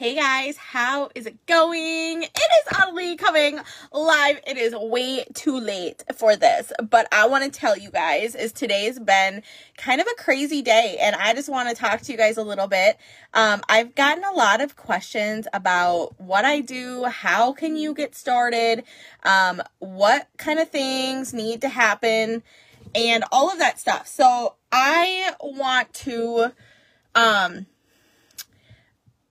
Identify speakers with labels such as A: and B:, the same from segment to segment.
A: Hey guys, how is it going? It is Audley coming live. It is way too late for this, but I want to tell you guys is today's been kind of a crazy day and I just want to talk to you guys a little bit. Um, I've gotten a lot of questions about what I do, how can you get started, um, what kind of things need to happen, and all of that stuff. So I want to um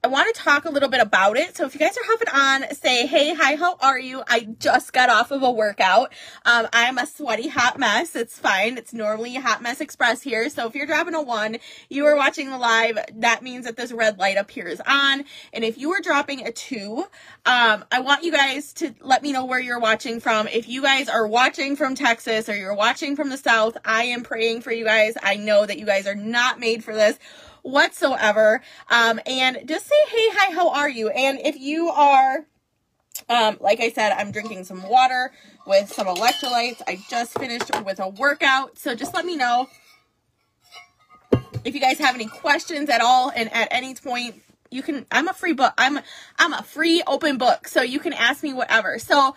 A: I want to talk a little bit about it. So if you guys are hopping on, say, hey, hi, how are you? I just got off of a workout. Um, I'm a sweaty hot mess. It's fine. It's normally a hot mess express here. So if you're dropping a one, you are watching the live, that means that this red light appears on. And if you are dropping a two, um, I want you guys to let me know where you're watching from. If you guys are watching from Texas or you're watching from the South, I am praying for you guys. I know that you guys are not made for this whatsoever. Um, and just say, hey, hi, how are you? And if you are, um, like I said, I'm drinking some water with some electrolytes. I just finished with a workout. So just let me know if you guys have any questions at all. And at any point, you can, I'm a free book. I'm, I'm a free open book. So you can ask me whatever. So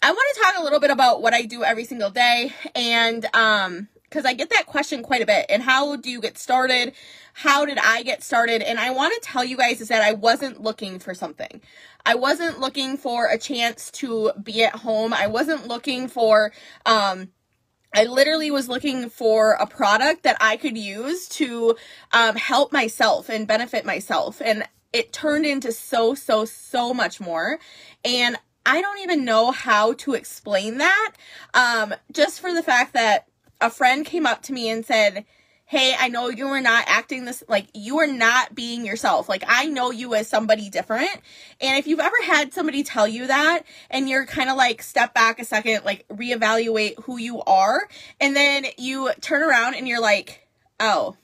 A: I want to talk a little bit about what I do every single day. And, um, because I get that question quite a bit. And how do you get started? How did I get started? And I want to tell you guys is that I wasn't looking for something. I wasn't looking for a chance to be at home. I wasn't looking for, um, I literally was looking for a product that I could use to um, help myself and benefit myself. And it turned into so, so, so much more. And I don't even know how to explain that. Um, just for the fact that a friend came up to me and said, Hey, I know you are not acting this, like, you are not being yourself. Like, I know you as somebody different. And if you've ever had somebody tell you that and you're kind of like, step back a second, like, reevaluate who you are, and then you turn around and you're like, oh,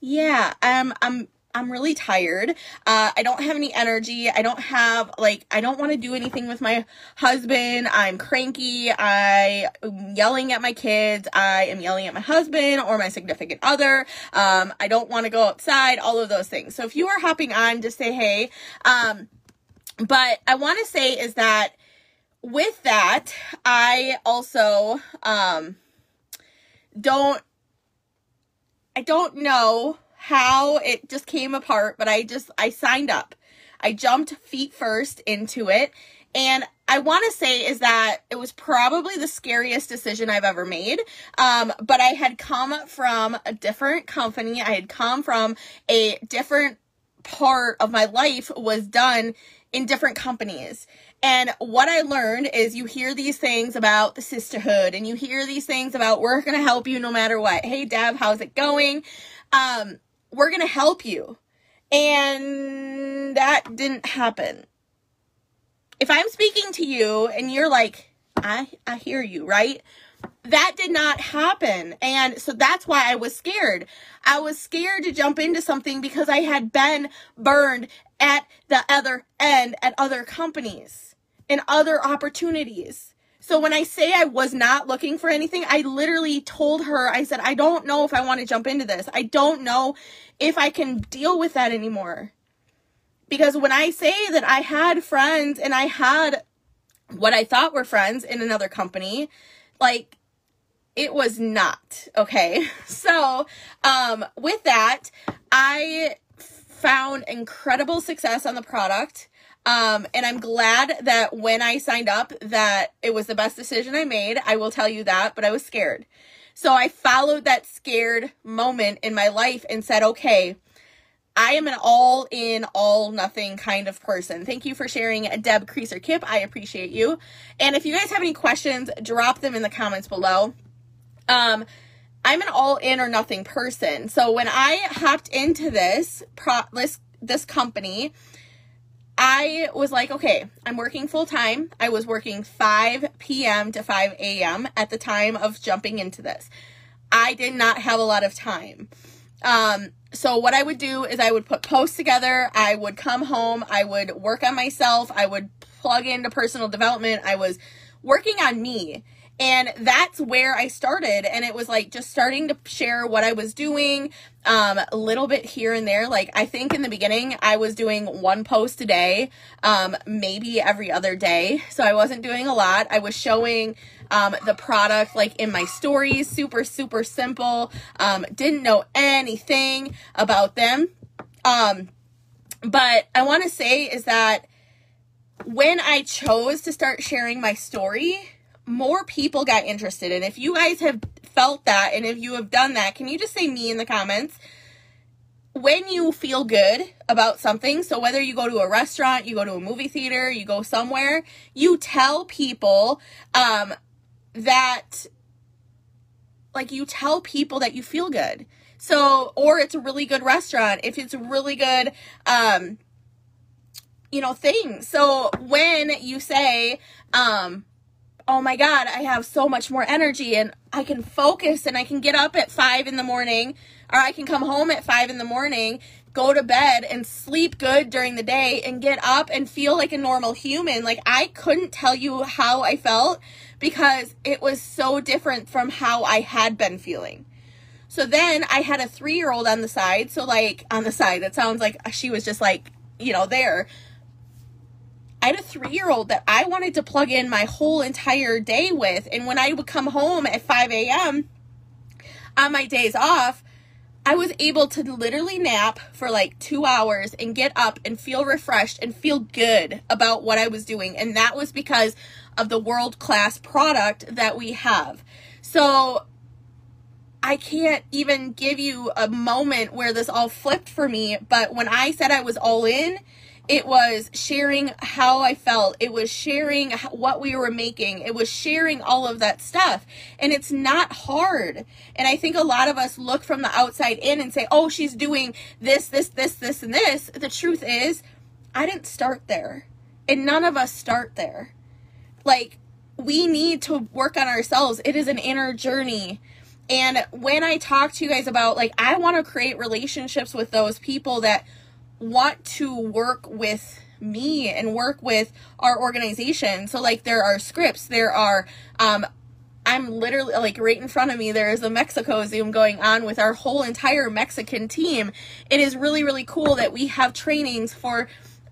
A: yeah, um, I'm I'm really tired. Uh, I don't have any energy. I don't have, like, I don't want to do anything with my husband. I'm cranky. I am yelling at my kids. I am yelling at my husband or my significant other. Um, I don't want to go outside, all of those things. So if you are hopping on, just say hey. Um, but I want to say is that with that, I also, um, don't, I don't know how it just came apart, but I just, I signed up. I jumped feet first into it. And I want to say is that it was probably the scariest decision I've ever made. Um, but I had come from a different company. I had come from a different part of my life was done in different companies. And what I learned is you hear these things about the sisterhood and you hear these things about we're going to help you no matter what. Hey, Deb, how's it going? Um, we're going to help you. And that didn't happen. If I'm speaking to you and you're like, I, I hear you, right? That did not happen. And so that's why I was scared. I was scared to jump into something because I had been burned at the other end at other companies and other opportunities. So when I say I was not looking for anything, I literally told her, I said, I don't know if I want to jump into this. I don't know if I can deal with that anymore. Because when I say that I had friends and I had what I thought were friends in another company, like it was not. Okay. So, um, with that, I found incredible success on the product. Um, and I'm glad that when I signed up that it was the best decision I made. I will tell you that, but I was scared. So I followed that scared moment in my life and said, okay, I am an all in, all nothing kind of person. Thank you for sharing, Deb Creaser Kip. I appreciate you. And if you guys have any questions, drop them in the comments below. Um, I'm an all in or nothing person. So when I hopped into this pro this this company, I was like, okay, I'm working full time. I was working 5 p.m. to 5 a.m. at the time of jumping into this. I did not have a lot of time. Um, so what I would do is I would put posts together. I would come home. I would work on myself. I would plug into personal development. I was working on me. And that's where I started. And it was like just starting to share what I was doing, um, a little bit here and there. Like I think in the beginning I was doing one post a day, um, maybe every other day. So I wasn't doing a lot. I was showing um, the product like in my stories, super, super simple. Um, didn't know anything about them. Um, but I want to say is that when I chose to start sharing my story, more people got interested. And if you guys have felt that and if you have done that, can you just say me in the comments? When you feel good about something, so whether you go to a restaurant, you go to a movie theater, you go somewhere, you tell people um, that, like, you tell people that you feel good. So, or it's a really good restaurant, if it's a really good, um, you know, thing. So when you say, um, oh my God, I have so much more energy and I can focus and I can get up at five in the morning or I can come home at five in the morning, go to bed and sleep good during the day and get up and feel like a normal human. Like I couldn't tell you how I felt because it was so different from how I had been feeling. So then I had a three year old on the side. So, like, on the side, that sounds like she was just like, you know, there. I had a three year old that I wanted to plug in my whole entire day with. And when I would come home at 5 a.m. on my days off, I was able to literally nap for like two hours and get up and feel refreshed and feel good about what I was doing. And that was because of the world class product that we have. So I can't even give you a moment where this all flipped for me. But when I said I was all in, it was sharing how I felt. It was sharing what we were making. It was sharing all of that stuff. And it's not hard. And I think a lot of us look from the outside in and say, oh, she's doing this, this, this, this, and this. The truth is, I didn't start there. And none of us start there. Like, we need to work on ourselves. It is an inner journey. And when I talk to you guys about, like, I want to create relationships with those people that want to work with me and work with our organization. So, like, there are scripts, there are, um, I'm literally like right in front of me. There is a Mexico Zoom going on with our whole entire Mexican team. It is really, really cool that we have trainings for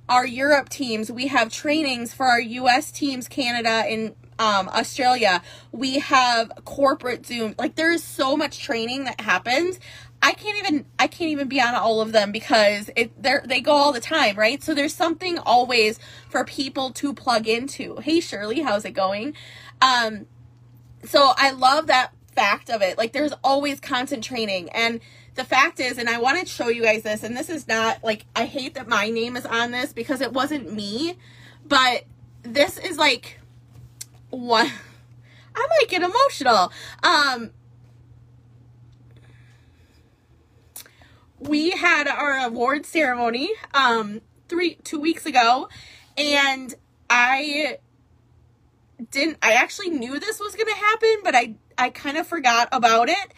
A: our Europe teams. We have trainings for our US teams, Canada and um, Australia. We have corporate Zoom. Like there's so much training that happens. I can't even I can't even be on all of them because it they they go all the time, right? So there's something always for people to plug into. Hey Shirley, how's it going? Um so I love that fact of it. Like there's always constant training and the fact is and I want to show you guys this and this is not like I hate that my name is on this because it wasn't me, but this is like what I might get emotional. Um, we had our award ceremony um three two weeks ago and I didn't I actually knew this was gonna happen, but I I kind of forgot about it.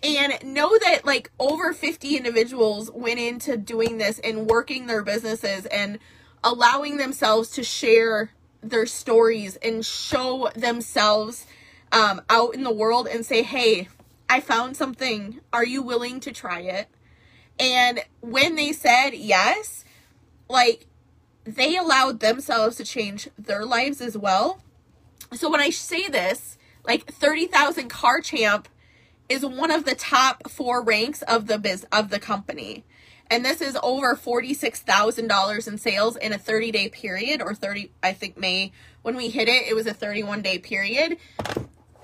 A: And know that like over 50 individuals went into doing this and working their businesses and allowing themselves to share their stories and show themselves um, out in the world and say, hey, I found something. Are you willing to try it? And when they said yes, like they allowed themselves to change their lives as well. So when I say this, like 30,000 car champ is one of the top four ranks of the biz of the company. And this is over $46,000 in sales in a 30 day period or 30 I think May. When we hit it it was a 31 day period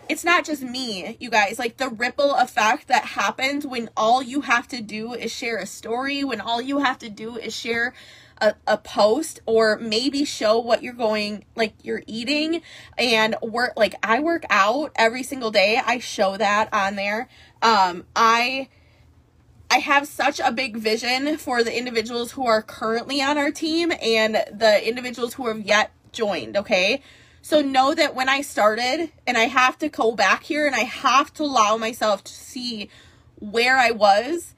A: it's not just me you guys. Like the ripple effect that happens when all you have to do is share a story when all you have to do is share a, a post or maybe show what you're going like you're eating. And work like I work out every single day. I show that on there. Um I I have such a big vision for the individuals who are currently on our team and the individuals who have yet joined, okay? So know that when I started, and I have to go back here and I have to allow myself to see where I was,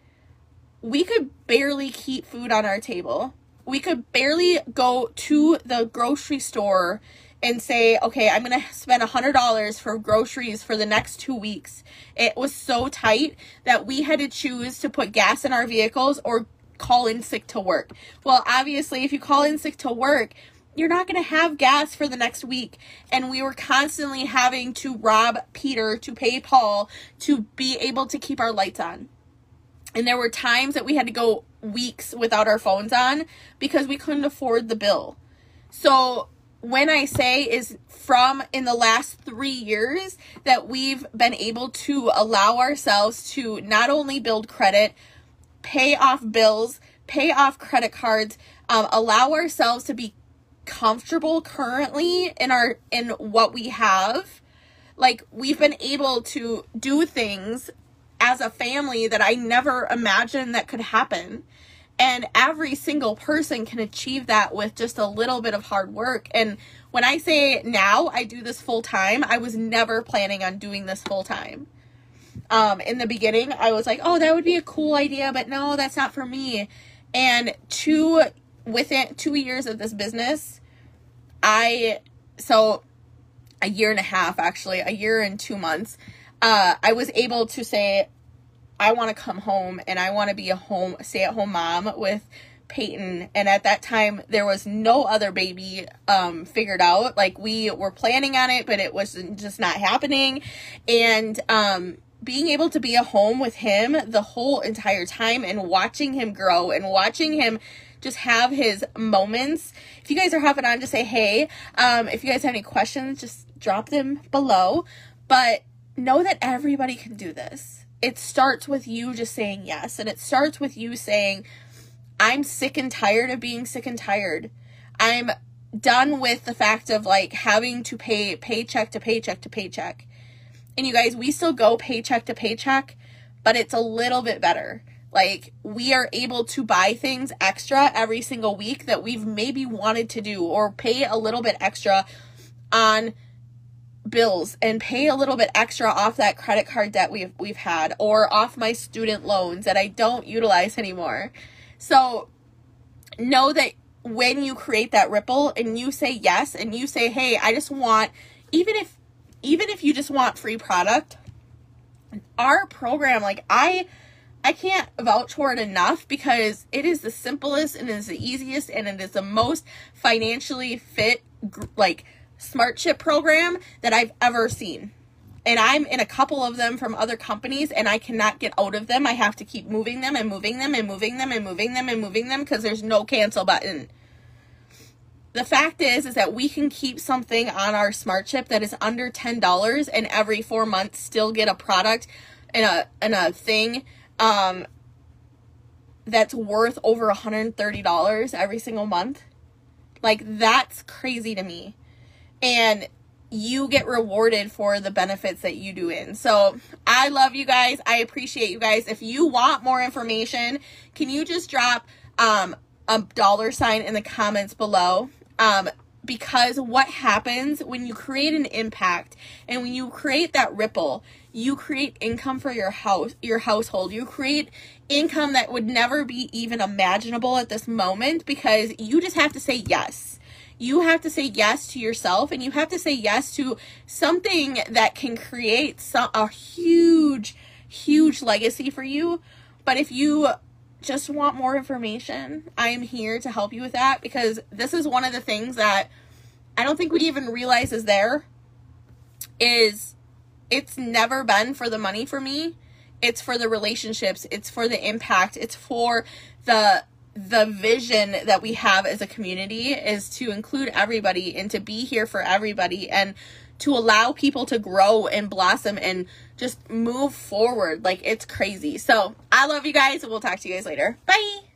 A: we could barely keep food on our table. We could barely go to the grocery store and say, okay, I'm going to spend $100 for groceries for the next two weeks. It was so tight that we had to choose to put gas in our vehicles or call in sick to work. Well, obviously, if you call in sick to work, you're not going to have gas for the next week. And we were constantly having to rob Peter to pay Paul to be able to keep our lights on. And there were times that we had to go weeks without our phones on because we couldn't afford the bill. So when I say is from in the last three years that we've been able to allow ourselves to not only build credit, pay off bills, pay off credit cards, um, allow ourselves to be comfortable currently in our in what we have. Like we've been able to do things as a family that I never imagined that could happen. And every single person can achieve that with just a little bit of hard work. And when I say now I do this full time, I was never planning on doing this full time. Um, in the beginning, I was like, oh, that would be a cool idea, but no, that's not for me. And two, within two years of this business, I, so a year and a half, actually, a year and two months, uh, I was able to say, I want to come home and I want to be a home stay at home mom with Peyton and at that time there was no other baby um figured out. Like we were planning on it but it was just not happening and um being able to be at home with him the whole entire time and watching him grow and watching him just have his moments. If you guys are hopping on to say hey, um, if you guys have any questions, just drop them below. But know that everybody can do this it starts with you just saying yes. And it starts with you saying, I'm sick and tired of being sick and tired. I'm done with the fact of like having to pay paycheck to paycheck to paycheck. And you guys, we still go paycheck to paycheck, but it's a little bit better. Like we are able to buy things extra every single week that we've maybe wanted to do or pay a little bit extra on bills and pay a little bit extra off that credit card debt we've we've had or off my student loans that I don't utilize anymore. So know that when you create that ripple and you say yes and you say, "Hey, I just want even if even if you just want free product, our program like I I can't vouch for it enough because it is the simplest and it is the easiest and it is the most financially fit like SmartShip program that I've ever seen. And I'm in a couple of them from other companies and I cannot get out of them. I have to keep moving them and moving them and moving them and moving them and moving them because there's no cancel button. The fact is is that we can keep something on our SmartShip that is under $10 and every 4 months still get a product and a and a thing um that's worth over $130 every single month. Like that's crazy to me and you get rewarded for the benefits that you do in. So I love you guys. I appreciate you guys. If you want more information, can you just drop um, a dollar sign in the comments below? Um, because what happens when you create an impact and when you create that ripple, you create income for your house, your household. You create income that would never be even imaginable at this moment because you just have to say yes you have to say yes to yourself and you have to say yes to something that can create some, a huge, huge legacy for you. But if you just want more information, I am here to help you with that because this is one of the things that I don't think we even realize is there is it's never been for the money for me. It's for the relationships, it's for the impact, it's for the the vision that we have as a community is to include everybody and to be here for everybody. And to allow people to grow and blossom and just move forward. Like it's crazy. So I love you guys. We'll talk to you guys later. Bye.